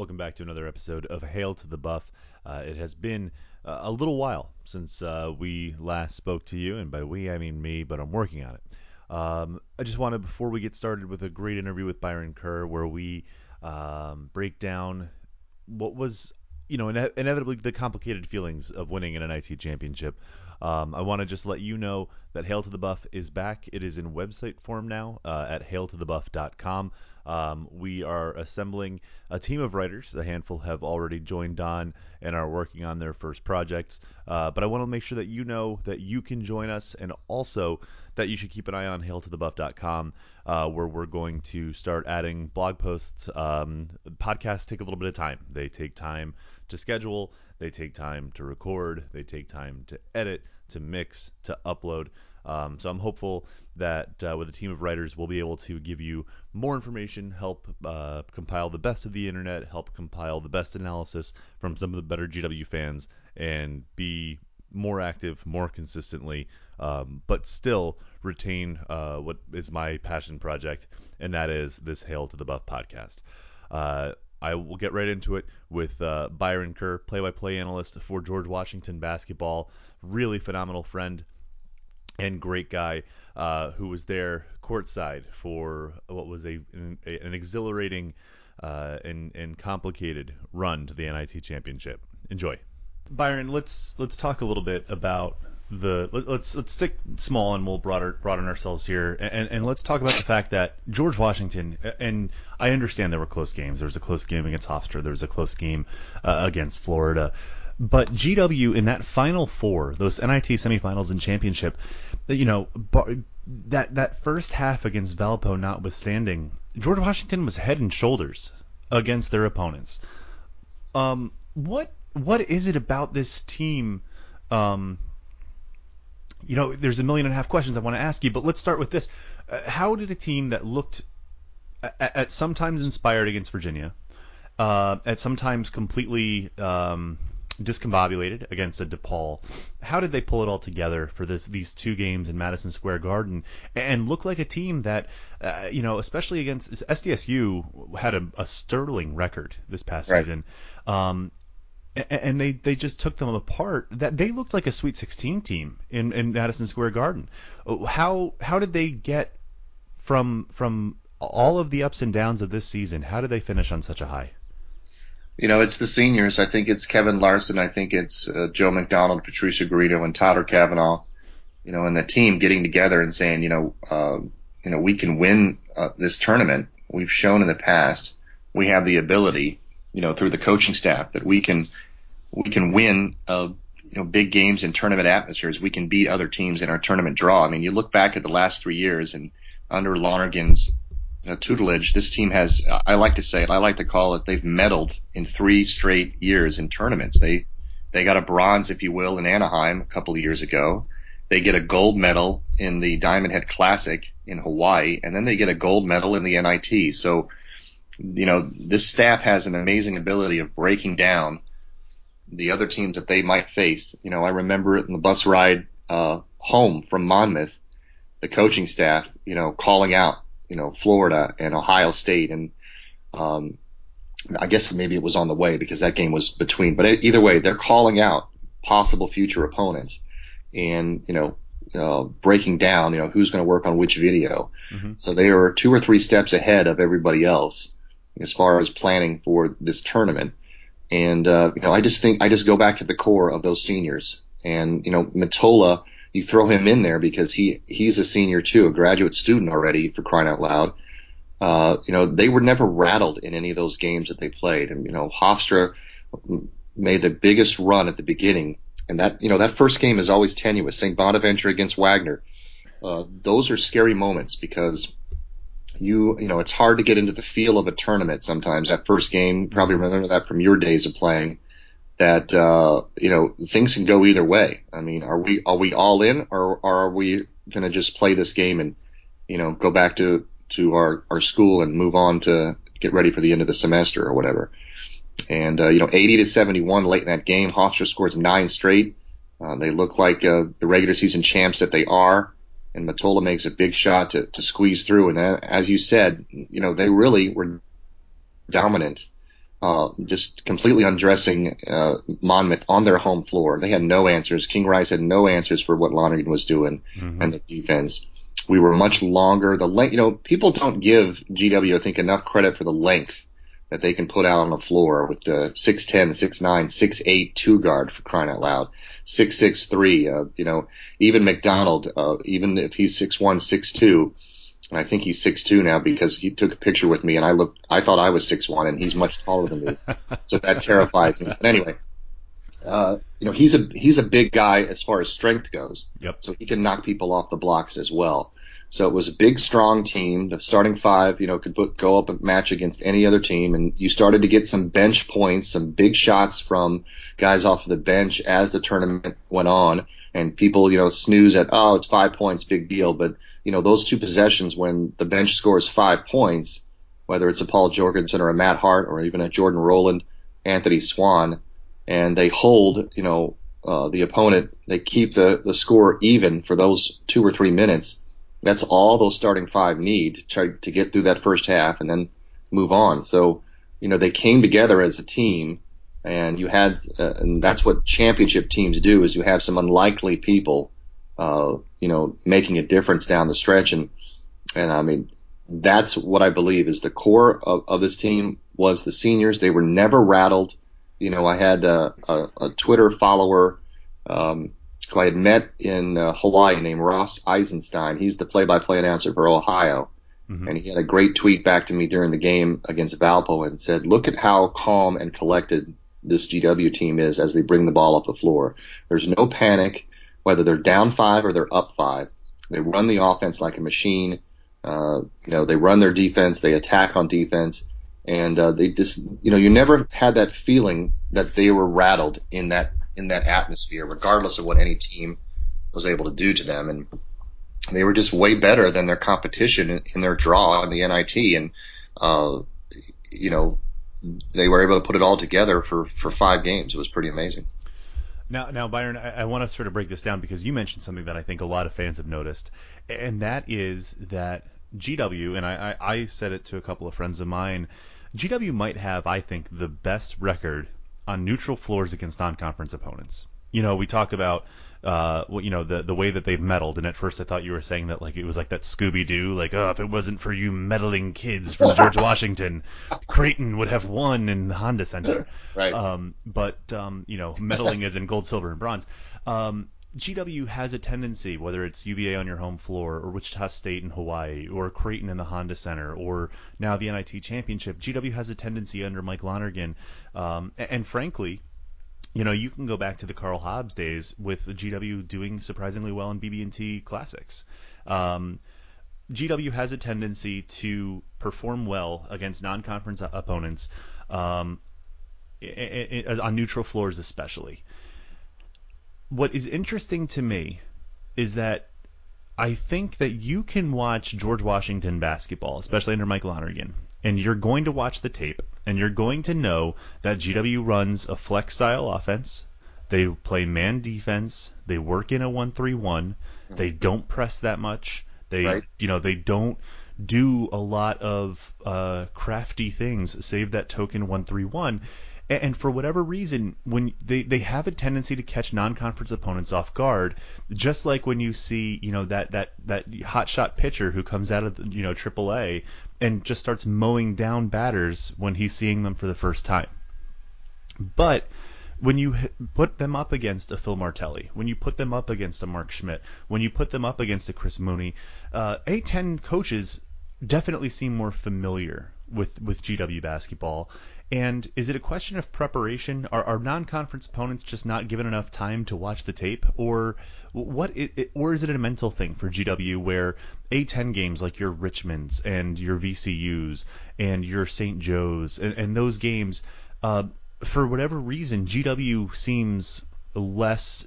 Welcome back to another episode of Hail to the Buff. Uh, it has been uh, a little while since uh, we last spoke to you, and by we I mean me, but I'm working on it. Um, I just wanted, before we get started with a great interview with Byron Kerr, where we um, break down what was, you know, ine- inevitably the complicated feelings of winning an NIT championship. Um, I want to just let you know that Hail to the Buff is back. It is in website form now uh, at hailtothebuff.com. Um, we are assembling a team of writers. A handful have already joined on and are working on their first projects. Uh, but I want to make sure that you know that you can join us and also that you should keep an eye on hailtothebuff.com uh, where we're going to start adding blog posts. Um, podcasts take a little bit of time. They take time to schedule, they take time to record, they take time to edit, to mix, to upload. Um, so I'm hopeful that uh, with a team of writers, we'll be able to give you more information, help uh, compile the best of the internet, help compile the best analysis from some of the better GW fans, and be more active, more consistently, um, but still retain uh, what is my passion project, and that is this Hail to the Buff podcast. Uh, I will get right into it with uh, Byron Kerr, play-by-play analyst for George Washington basketball. Really phenomenal friend and great guy uh, who was there courtside for what was a an, an exhilarating uh, and and complicated run to the NIT championship. Enjoy, Byron. Let's let's talk a little bit about the let, us let's stick small and we'll broader broaden ourselves here and, and let's talk about the fact that George Washington and I understand there were close games. There was a close game against Hofstra. There was a close game uh, against Florida. But GW in that final four, those NIT semifinals and championship, you know, that that first half against Valpo notwithstanding, George Washington was head and shoulders against their opponents. Um, what what is it about this team? Um, you know, there's a million and a half questions I want to ask you, but let's start with this: uh, How did a team that looked at, at sometimes inspired against Virginia, uh, at sometimes completely um, discombobulated against a DePaul. How did they pull it all together for this these two games in Madison Square Garden and look like a team that, uh, you know, especially against SDSU had a, a sterling record this past right. season. Um, and they, they just took them apart. That they looked like a Sweet 16 team in, in Madison Square Garden. How how did they get from from all of the ups and downs of this season? How did they finish on such a high? You know, it's the seniors. I think it's Kevin Larsen. I think it's uh, Joe McDonald, Patricio Garino, and Tyler Cavanaugh. You know, and the team getting together and saying, you know, uh, you know, we can win uh, this tournament. We've shown in the past we have the ability, you know, through the coaching staff that we can we can win, uh, you know, big games in tournament atmospheres. We can beat other teams in our tournament draw. I mean, you look back at the last three years and under Lonergan's uh, tutelage, this team has, I like to say it, I like to call it, they've medaled in three straight years in tournaments. They, they got a bronze, if you will, in Anaheim a couple of years ago. They get a gold medal in the Diamond Head Classic in Hawaii, and then they get a gold medal in the NIT. So, you know, this staff has an amazing ability of breaking down the other teams that they might face. You know, I remember it in the bus ride, uh, home from Monmouth, the coaching staff, you know, calling out you know, Florida and Ohio State. And, um, I guess maybe it was on the way because that game was between, but either way, they're calling out possible future opponents and, you know, uh, breaking down, you know, who's going to work on which video. Mm-hmm. So they are two or three steps ahead of everybody else as far as planning for this tournament. And, uh, you know, I just think, I just go back to the core of those seniors and, you know, Mitola, you throw him in there because he he's a senior too, a graduate student already for crying out loud. Uh, you know, they were never rattled in any of those games that they played. And, you know, Hofstra made the biggest run at the beginning. And that, you know, that first game is always tenuous. St. Bonaventure against Wagner. Uh, those are scary moments because you, you know, it's hard to get into the feel of a tournament sometimes. That first game, probably remember that from your days of playing that uh, you know things can go either way. I mean, are we are we all in, or, or are we going to just play this game and you know go back to to our our school and move on to get ready for the end of the semester or whatever? And uh, you know, 80 to 71 late in that game, Hofstra scores nine straight. Uh, they look like uh, the regular season champs that they are. And Mitola makes a big shot to, to squeeze through. And then, as you said, you know, they really were dominant uh, just completely undressing uh, Monmouth on their home floor. They had no answers. King Rice had no answers for what Lonergan was doing mm-hmm. and the defense. We were much longer. The length, you know, people don't give GW, I think, enough credit for the length that they can put out on the floor with the 6'10, 6'9, 6'8 two guard for crying out loud. 6'6'3, uh, you know, even McDonald, uh, even if he's 6'1, 6'2, and I think he's 6'2 now because he took a picture with me and I looked, I thought I was 6'1 and he's much taller than me. so that terrifies me. But anyway, uh, you know, he's a, he's a big guy as far as strength goes. Yep. So he can knock people off the blocks as well. So it was a big, strong team. The starting five, you know, could put, go up a match against any other team. And you started to get some bench points, some big shots from guys off the bench as the tournament went on. And people, you know, snooze at, oh, it's five points, big deal. But, you know, those two possessions when the bench scores five points, whether it's a Paul Jorgensen or a Matt Hart or even a Jordan Roland, Anthony Swan, and they hold, you know, uh, the opponent, they keep the, the score even for those two or three minutes that's all those starting five need to try to get through that first half and then move on. So, you know, they came together as a team and you had, uh, and that's what championship teams do is you have some unlikely people, uh, you know, making a difference down the stretch. And, and I mean, that's what I believe is the core of, of this team was the seniors. They were never rattled. You know, I had a, a, a Twitter follower, um, who I had met in uh, Hawaii named Ross Eisenstein. He's the play-by-play announcer for Ohio. Mm-hmm. And he had a great tweet back to me during the game against Valpo and said, look at how calm and collected this GW team is as they bring the ball up the floor. There's no panic, whether they're down five or they're up five. They run the offense like a machine. Uh, you know, they run their defense. They attack on defense. And, uh, they just, you know, you never had that feeling that they were rattled in that in that atmosphere, regardless of what any team was able to do to them. And they were just way better than their competition in, in their draw in the NIT. And, uh, you know, they were able to put it all together for, for five games. It was pretty amazing. Now, now, Byron, I, I want to sort of break this down because you mentioned something that I think a lot of fans have noticed, and that is that GW, and I, I, I said it to a couple of friends of mine, GW might have, I think, the best record on neutral floors against non-conference opponents. You know, we talk about uh, you know, the the way that they've meddled. And at first, I thought you were saying that like it was like that Scooby Doo, like oh, if it wasn't for you meddling kids from George Washington, Creighton would have won in the Honda Center. Right. Um, but um, you know, meddling is in gold, silver, and bronze. Um, GW has a tendency, whether it's UVA on your home floor, or Wichita State in Hawaii, or Creighton in the Honda Center, or now the NIT Championship, GW has a tendency under Mike Lonergan, um, and, and, frankly, you know, you can go back to the Karl Hobbs days with GW doing surprisingly well in BB&T Classics. Um, GW has a tendency to perform well against non-conference opponents um, on neutral floors, especially what is interesting to me is that I think that you can watch George Washington basketball, especially under Mike Lonergan, and you're going to watch the tape, and you're going to know that GW runs a flex style offense. They play man defense. They work in a one-three-one. They don't press that much. They, right. you know, they don't do a lot of uh, crafty things, save that token one-three-one. And for whatever reason, when they, they have a tendency to catch non-conference opponents off guard, just like when you see, you know, that, that, that hot shot pitcher who comes out of, the, you know, AAA and just starts mowing down batters when he's seeing them for the first time. But when you put them up against a Phil Martelli, when you put them up against a Mark Schmidt, when you put them up against a Chris Mooney, uh, A10 coaches definitely seem more familiar with, with GW basketball and is it a question of preparation? Are, are non-conference opponents just not given enough time to watch the tape, or what? It, or is it a mental thing for GW where A10 games like your Richmonds and your VCUs and your St. Joe's and, and those games, uh, for whatever reason, GW seems less,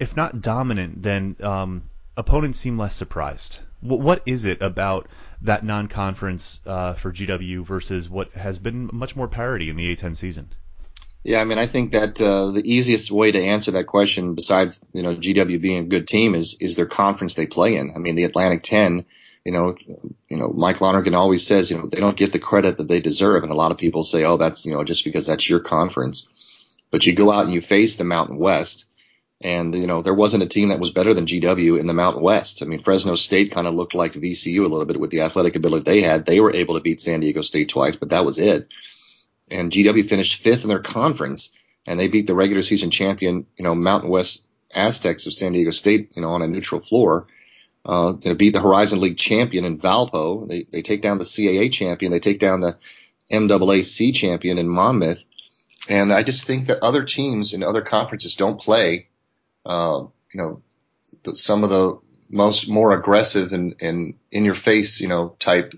if not dominant, then um, opponents seem less surprised. What, is it about that non-conference uh, for GW versus what has been much more parity in the A10 season? Yeah, I mean, I think that uh, the easiest way to answer that question, besides you know GW being a good team, is is their conference they play in. I mean, the Atlantic 10 you know, you know, Mike Lonergan always says, you know, they don't get the credit that they deserve. And a lot of people say, oh, that's, you know, just because that's your conference. But you go out and you face the Mountain West and, you know, there wasn't a team that was better than GW in the Mountain West. I mean, Fresno State kind of looked like VCU a little bit with the athletic ability they had. They were able to beat San Diego State twice, but that was it. And GW finished fifth in their conference and they beat the regular season champion, you know, Mountain West Aztecs of San Diego State, you know, on a neutral floor. Uh, they beat the Horizon League champion in Valpo. They, they take down the CAA champion. They take down the MAAC champion in Monmouth. And I just think that other teams in other conferences don't play, uh, you know, some of the most more aggressive and, and in your face, you know, type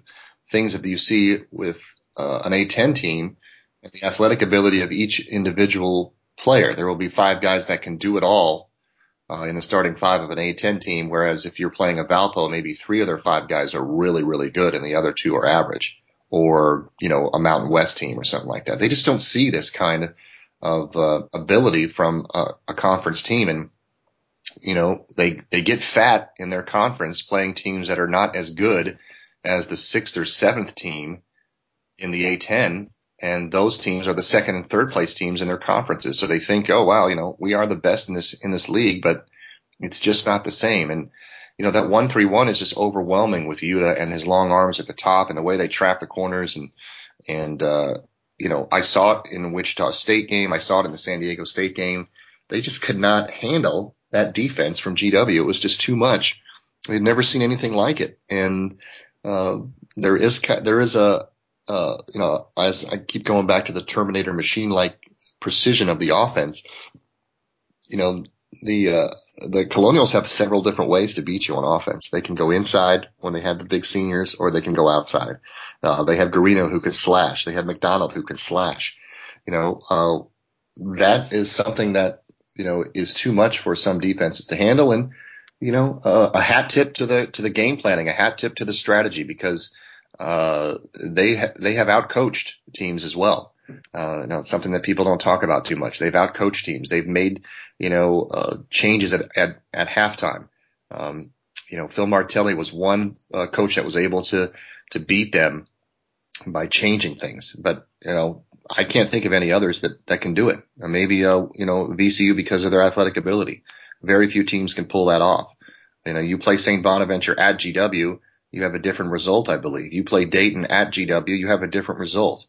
things that you see with uh, an A10 team and the athletic ability of each individual player. There will be five guys that can do it all uh, in the starting five of an A10 team. Whereas if you're playing a Valpo, maybe three of their five guys are really, really good and the other two are average or, you know, a Mountain West team or something like that. They just don't see this kind of, uh, ability from a, a conference team. And, you know, they, they get fat in their conference playing teams that are not as good as the sixth or seventh team in the A10 and those teams are the second and third place teams in their conferences. So they think, oh wow, you know, we are the best in this in this league, but it's just not the same. And you know that one three one is just overwhelming with Yuta and his long arms at the top and the way they trap the corners and and uh, you know I saw it in Wichita State game, I saw it in the San Diego State game. They just could not handle that defense from GW. It was just too much. They'd never seen anything like it, and uh, there is there is a uh, you know, as I keep going back to the Terminator machine like precision of the offense, you know, the, uh, the Colonials have several different ways to beat you on offense. They can go inside when they have the big seniors or they can go outside. Uh, they have Garino who can slash. They have McDonald who can slash. You know, uh, that is something that, you know, is too much for some defenses to handle. And, you know, uh, a hat tip to the, to the game planning, a hat tip to the strategy because, uh, they ha- they have outcoached teams as well. Uh, now it's something that people don't talk about too much. They've outcoached teams. They've made you know uh, changes at at, at halftime. Um, you know, Phil Martelli was one uh, coach that was able to to beat them by changing things. But you know, I can't think of any others that that can do it. Maybe uh, you know VCU because of their athletic ability. Very few teams can pull that off. You know, you play St. Bonaventure at GW you have a different result, I believe. You play Dayton at GW, you have a different result.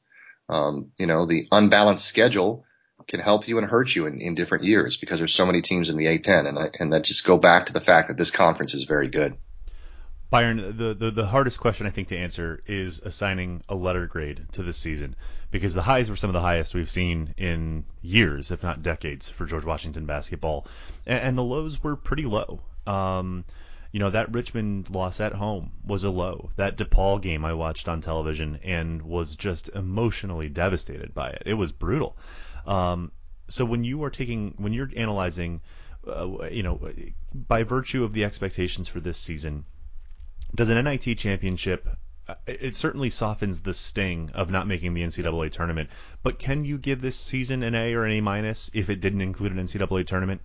Um, you know, the unbalanced schedule can help you and hurt you in, in different years because there's so many teams in the A10, and I, and that just go back to the fact that this conference is very good. Byron, the, the, the hardest question I think to answer is assigning a letter grade to this season because the highs were some of the highest we've seen in years, if not decades, for George Washington basketball, and, and the lows were pretty low. Um, you know that Richmond loss at home was a low. That DePaul game I watched on television and was just emotionally devastated by it. It was brutal. Um, so when you are taking when you're analyzing, uh, you know, by virtue of the expectations for this season, does an NIT championship uh, it certainly softens the sting of not making the NCAA tournament. But can you give this season an A or an A minus if it didn't include an NCAA tournament?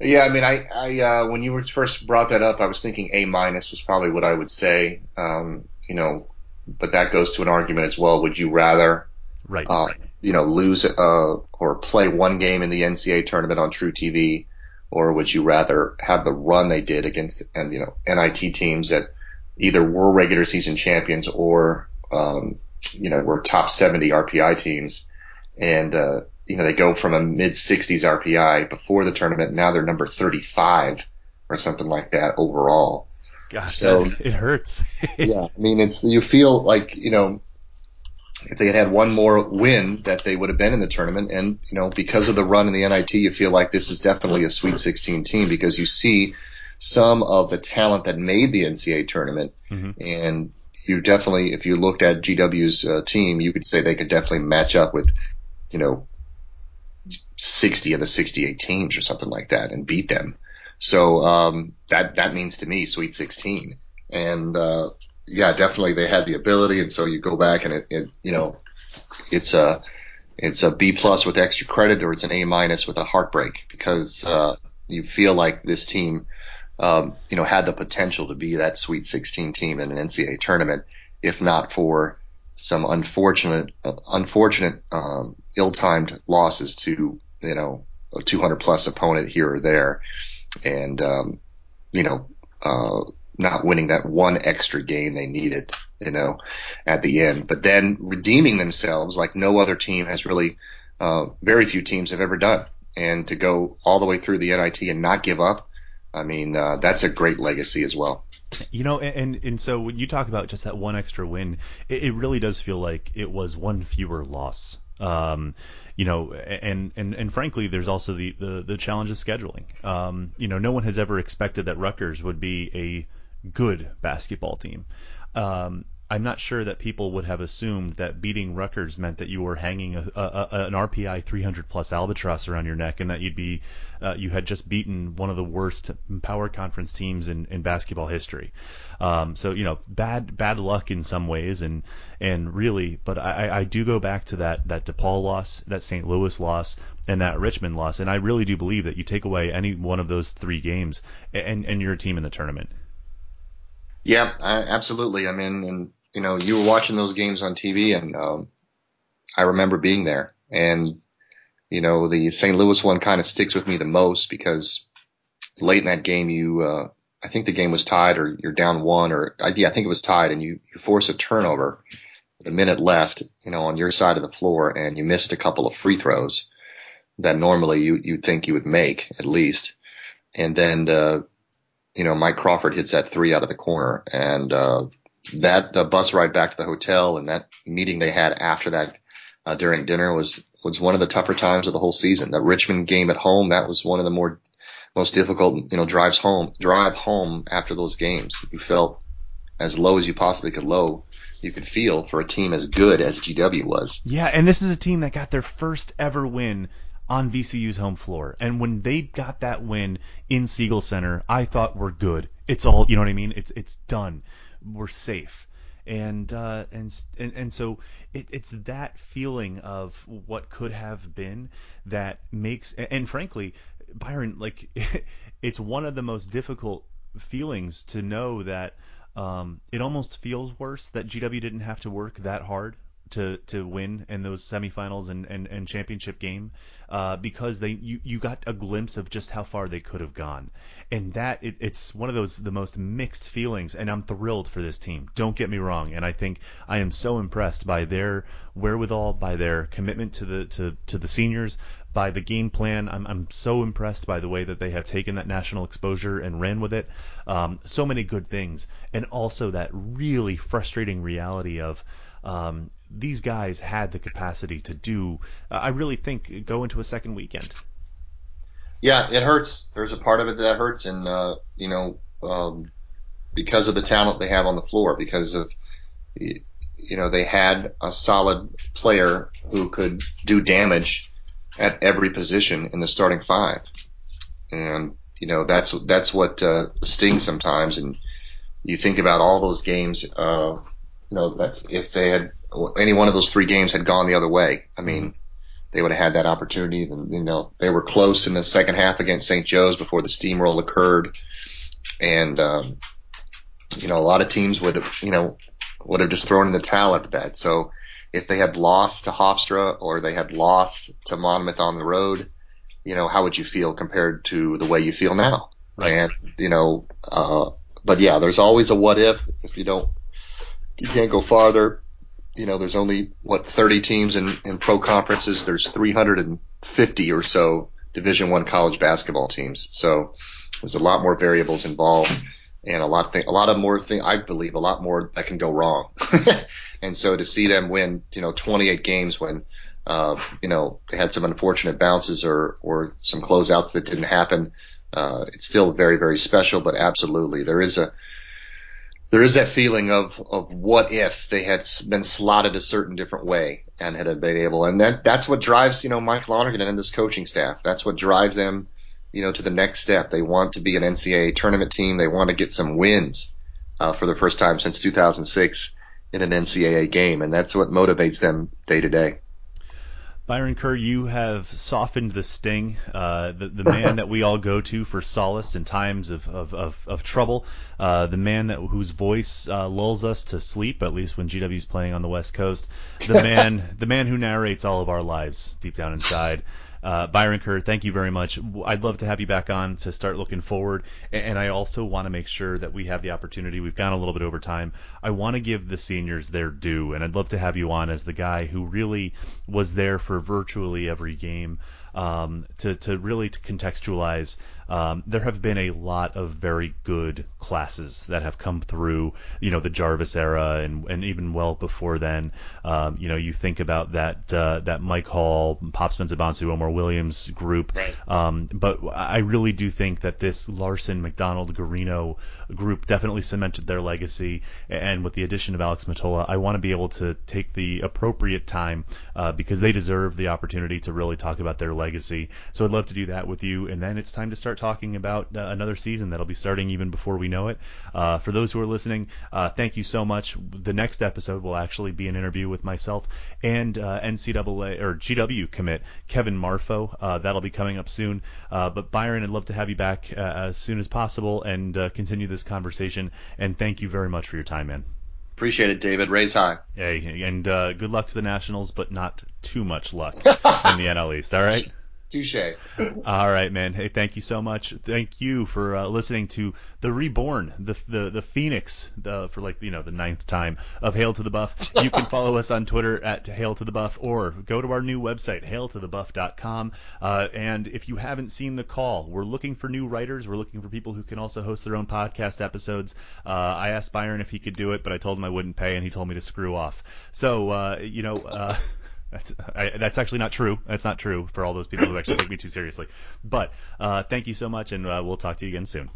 Yeah, I mean, I, I uh, when you first brought that up, I was thinking A minus was probably what I would say. Um, you know, but that goes to an argument as well. Would you rather, right, uh, you know, lose uh, or play one game in the NCAA tournament on truTV, or would you rather have the run they did against and you know NIT teams that either were regular season champions or um, you know were top 70 RPI teams, and uh, you know, they go from a mid 60s RPI before the tournament. Now they're number 35 or something like that overall. Gosh, so it hurts. yeah, I mean, it's you feel like you know if they had had one more win that they would have been in the tournament, and you know because of the run in the NIT, you feel like this is definitely a Sweet 16 team because you see some of the talent that made the NCAA tournament, mm-hmm. and you definitely, if you looked at GW's uh, team, you could say they could definitely match up with, you know, 60 of the 68 teams or something like that and beat them. So, um, that, that means to me Sweet 16. And, uh, yeah, definitely they had the ability. And so you go back and it, it you know, it's a, it's a B plus with extra credit or it's an A minus with a heartbreak because, uh, you feel like this team, um, you know, had the potential to be that Sweet 16 team in an NCAA tournament, if not for some unfortunate, uh, unfortunate, um, ill-timed losses to, you know, a 200 plus opponent here or there. And, um, you know, uh, not winning that one extra game they needed, you know, at the end, but then redeeming themselves like no other team has really, uh, very few teams have ever done. And to go all the way through the NIT and not give up, I mean, uh, that's a great legacy as well. You know, and and so when you talk about just that one extra win, it, it really does feel like it was one fewer loss. Um, you know, and and and frankly, there's also the the, the challenge of scheduling. Um, you know, no one has ever expected that Rutgers would be a good basketball team. Um, I'm not sure that people would have assumed that beating Rutgers meant that you were hanging a, a, a, an RPI 300 plus albatross around your neck, and that you'd be uh, you had just beaten one of the worst power conference teams in, in basketball history. Um, so you know, bad bad luck in some ways, and and really, but I, I do go back to that that DePaul loss, that St. Louis loss, and that Richmond loss, and I really do believe that you take away any one of those three games, and and you're a team in the tournament. Yeah, I, absolutely. I mean, and you know, you were watching those games on TV and, um, I remember being there and, you know, the St. Louis one kind of sticks with me the most because late in that game, you, uh, I think the game was tied or you're down one or yeah, I think it was tied and you, you force a turnover with a minute left, you know, on your side of the floor and you missed a couple of free throws that normally you, you'd think you would make at least. And then, uh, you know, Mike Crawford hits that three out of the corner and, uh, that uh, bus ride back to the hotel and that meeting they had after that uh, during dinner was was one of the tougher times of the whole season. The Richmond game at home that was one of the more most difficult you know drives home drive home after those games. You felt as low as you possibly could low you could feel for a team as good as GW was. Yeah, and this is a team that got their first ever win on VCU's home floor. And when they got that win in Siegel Center, I thought we're good. It's all, you know what I mean? It's it's done we're safe. And, uh, and and and so it, it's that feeling of what could have been that makes and frankly Byron like it's one of the most difficult feelings to know that um, it almost feels worse that GW didn't have to work that hard to to win in those semifinals and and, and championship game uh, because they you, you got a glimpse of just how far they could have gone. And that it, it's one of those the most mixed feelings and I'm thrilled for this team. Don't get me wrong and I think I am so impressed by their wherewithal by their commitment to the to, to the seniors by the game plan. I'm, I'm so impressed by the way that they have taken that national exposure and ran with it. Um, so many good things and also that really frustrating reality of um, these guys had the capacity to do. Uh, I really think go into a second weekend. Yeah, it hurts. There's a part of it that hurts, and uh, you know, um, because of the talent they have on the floor, because of you know they had a solid player who could do damage at every position in the starting five, and you know that's that's what uh, stings sometimes. And you think about all those games. Uh, you know, if they had any one of those three games had gone the other way, I mean, they would have had that opportunity. And, you know, they were close in the second half against St. Joe's before the steamroll occurred. And, um, you know, a lot of teams would have, you know, would have just thrown in the towel after that. So if they had lost to Hofstra or they had lost to Monmouth on the road, you know, how would you feel compared to the way you feel now? Right. And, you know, uh, but yeah, there's always a what if if you don't, you can't go farther you know, there's only what 30 teams in, in pro conferences. There's 350 or so Division One college basketball teams. So there's a lot more variables involved, and a lot of a lot of more thing. I believe a lot more that can go wrong. and so to see them win, you know, 28 games when, uh, you know, they had some unfortunate bounces or or some closeouts that didn't happen. Uh, it's still very very special, but absolutely there is a there is that feeling of of what if they had been slotted a certain different way and had been able, and that that's what drives you know Mike Lonergan and this coaching staff. That's what drives them, you know, to the next step. They want to be an NCAA tournament team. They want to get some wins uh, for the first time since 2006 in an NCAA game, and that's what motivates them day to day. Byron Kerr, you have softened the sting. Uh, the, the man that we all go to for solace in times of, of, of, of trouble. Uh, the man that whose voice uh, lulls us to sleep, at least when GW is playing on the West Coast. The man, the man who narrates all of our lives deep down inside. Uh, Byron Kerr, thank you very much. I'd love to have you back on to start looking forward. And I also want to make sure that we have the opportunity. We've gone a little bit over time. I want to give the seniors their due, and I'd love to have you on as the guy who really was there for virtually every game um, to, to really to contextualize um, there have been a lot of very good classes that have come through, you know, the Jarvis era and, and even well before then. Um, you know, you think about that uh, that Mike Hall, Pop Mensah-Bonsu, Omar Williams group. Right. Um, but I really do think that this Larsen, McDonald, Garino group definitely cemented their legacy. And with the addition of Alex Mitola, I want to be able to take the appropriate time uh, because they deserve the opportunity to really talk about their legacy. So I'd love to do that with you. And then it's time to start talking about uh, another season that'll be starting even before we know it. Uh, for those who are listening, uh, thank you so much. The next episode will actually be an interview with myself and uh, NCAA or GW commit Kevin Marfo. Uh, that'll be coming up soon. Uh, but Byron, I'd love to have you back as soon as possible and continue this conversation. And thank you very much for your time, man. Appreciate it, David. Raise high. Hey, and good luck to the Nationals, but not too much luck in the NL East. All right. Touche. All right, man. Hey, thank you so much. Thank you for uh, listening to the reborn, the the the Phoenix, the, for like you know the ninth time of Hail to the Buff. You can follow us on Twitter at Hail to the Buff, or go to our new website hailtothebuff.com. Uh, and if you haven't seen the call, we're looking for new writers. We're looking for people who can also host their own podcast episodes. Uh, I asked Byron if he could do it, but I told him I wouldn't pay, and he told me to screw off. So uh, you know. That's, I, that's actually not true. That's not true for all those people who actually take me too seriously. But uh, thank you so much, and uh, we'll talk to you again soon.